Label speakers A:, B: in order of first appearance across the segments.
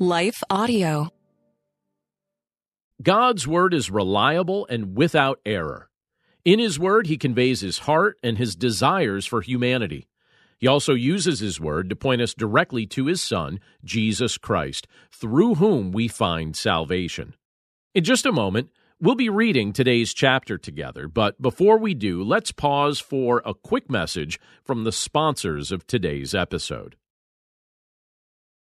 A: Life Audio.
B: God's Word is reliable and without error. In His Word, He conveys His heart and His desires for humanity. He also uses His Word to point us directly to His Son, Jesus Christ, through whom we find salvation. In just a moment, we'll be reading today's chapter together, but before we do, let's pause for a quick message from the sponsors of today's episode.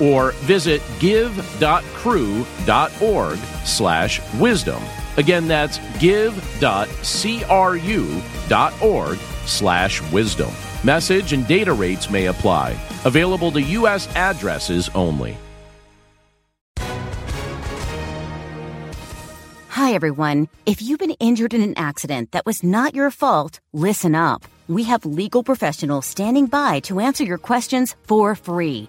B: or visit give.cru.org slash wisdom. Again, that's give.cru.org slash wisdom. Message and data rates may apply. Available to U.S. addresses only.
C: Hi, everyone. If you've been injured in an accident that was not your fault, listen up. We have legal professionals standing by to answer your questions for free.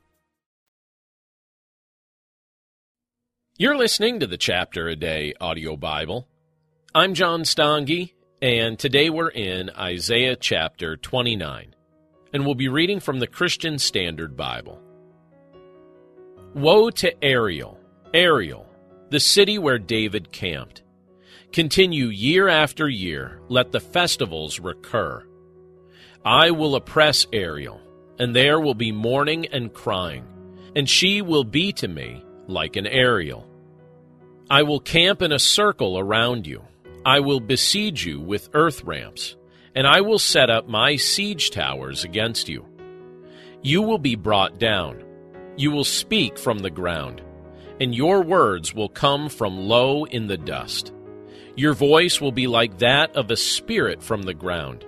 B: You're listening to the Chapter a Day audio Bible. I'm John Stange, and today we're in Isaiah chapter 29, and we'll be reading from the Christian Standard Bible. Woe to Ariel, Ariel, the city where David camped. Continue year after year, let the festivals recur. I will oppress Ariel, and there will be mourning and crying, and she will be to me like an Ariel. I will camp in a circle around you. I will besiege you with earth ramps, and I will set up my siege towers against you. You will be brought down you will speak from the ground, and your words will come from low in the dust. Your voice will be like that of a spirit from the ground.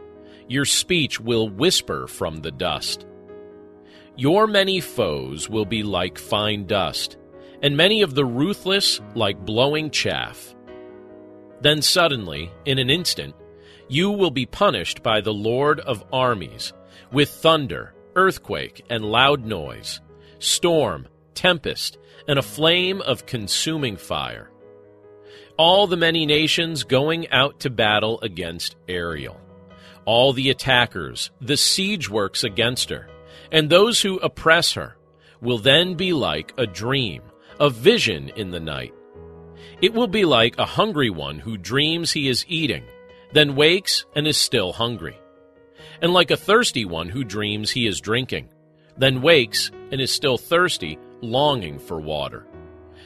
B: Your speech will whisper from the dust. Your many foes will be like fine dust, and many of the ruthless like blowing chaff. Then suddenly, in an instant, you will be punished by the Lord of armies with thunder, earthquake, and loud noise storm, tempest, and a flame of consuming fire. All the many nations going out to battle against Ariel. All the attackers, the siege works against her, and those who oppress her will then be like a dream, a vision in the night. It will be like a hungry one who dreams he is eating, then wakes and is still hungry, and like a thirsty one who dreams he is drinking then wakes and is still thirsty, longing for water.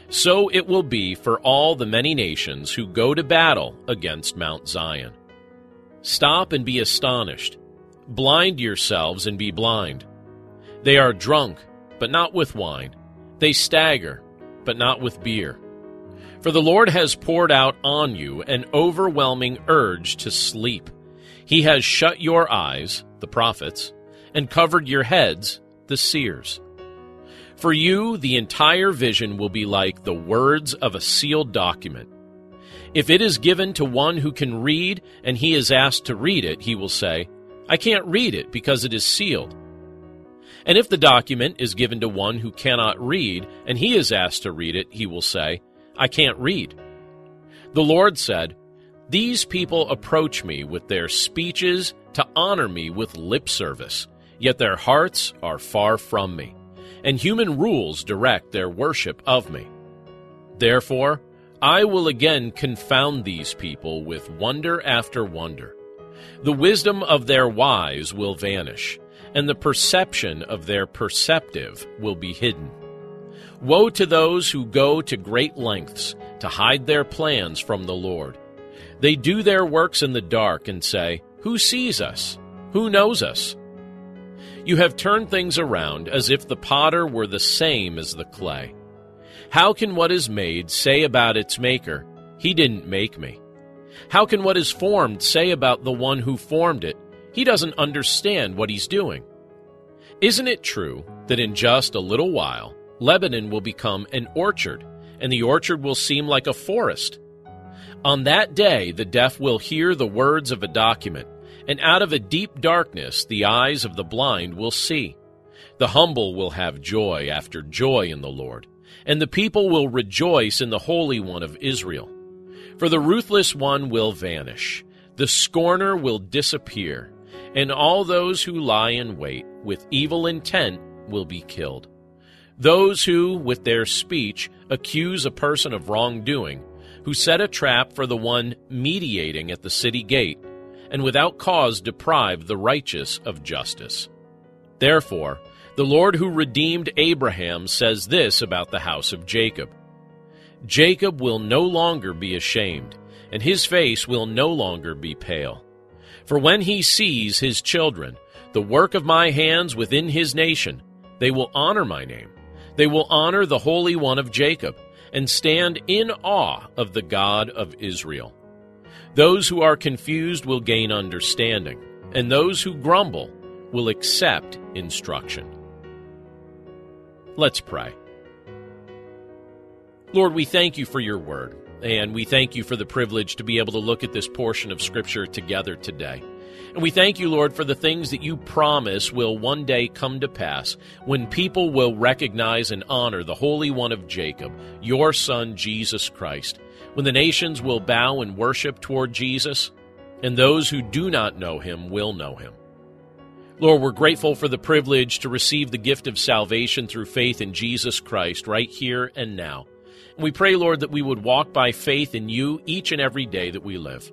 B: So it will be for all the many nations who go to battle against Mount Zion. Stop and be astonished. Blind yourselves and be blind. They are drunk, but not with wine. They stagger, but not with beer. For the Lord has poured out on you an overwhelming urge to sleep. He has shut your eyes, the prophets, and covered your heads, the seers. For you, the entire vision will be like the words of a sealed document. If it is given to one who can read and he is asked to read it, he will say, I can't read it because it is sealed. And if the document is given to one who cannot read and he is asked to read it, he will say, I can't read. The Lord said, These people approach me with their speeches to honor me with lip service, yet their hearts are far from me, and human rules direct their worship of me. Therefore, I will again confound these people with wonder after wonder. The wisdom of their wise will vanish, and the perception of their perceptive will be hidden. Woe to those who go to great lengths to hide their plans from the Lord. They do their works in the dark and say, Who sees us? Who knows us? You have turned things around as if the potter were the same as the clay. How can what is made say about its maker, He didn't make me? How can what is formed say about the one who formed it, He doesn't understand what He's doing? Isn't it true that in just a little while, Lebanon will become an orchard, and the orchard will seem like a forest? On that day, the deaf will hear the words of a document, and out of a deep darkness, the eyes of the blind will see. The humble will have joy after joy in the Lord and the people will rejoice in the Holy One of Israel. For the ruthless one will vanish, the scorner will disappear, and all those who lie in wait with evil intent will be killed. Those who, with their speech, accuse a person of wrongdoing, who set a trap for the one mediating at the city gate, and without cause deprive the righteous of justice. Therefore, the Lord who redeemed Abraham says this about the house of Jacob Jacob will no longer be ashamed, and his face will no longer be pale. For when he sees his children, the work of my hands within his nation, they will honor my name. They will honor the Holy One of Jacob, and stand in awe of the God of Israel. Those who are confused will gain understanding, and those who grumble will accept instruction. Let's pray. Lord, we thank you for your word, and we thank you for the privilege to be able to look at this portion of Scripture together today. And we thank you, Lord, for the things that you promise will one day come to pass when people will recognize and honor the Holy One of Jacob, your Son, Jesus Christ, when the nations will bow and worship toward Jesus, and those who do not know him will know him. Lord, we're grateful for the privilege to receive the gift of salvation through faith in Jesus Christ right here and now. We pray, Lord, that we would walk by faith in you each and every day that we live.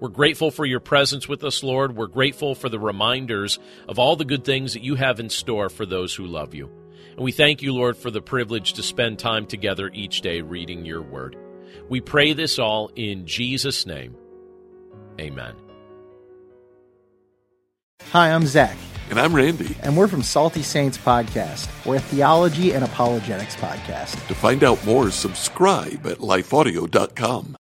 B: We're grateful for your presence with us, Lord. We're grateful for the reminders of all the good things that you have in store for those who love you. And we thank you, Lord, for the privilege to spend time together each day reading your word. We pray this all in Jesus' name. Amen.
A: Hi, I'm Zach.
D: And I'm Randy.
A: And we're from Salty Saints Podcast. We're a theology and apologetics podcast.
D: To find out more, subscribe at lifeaudio.com.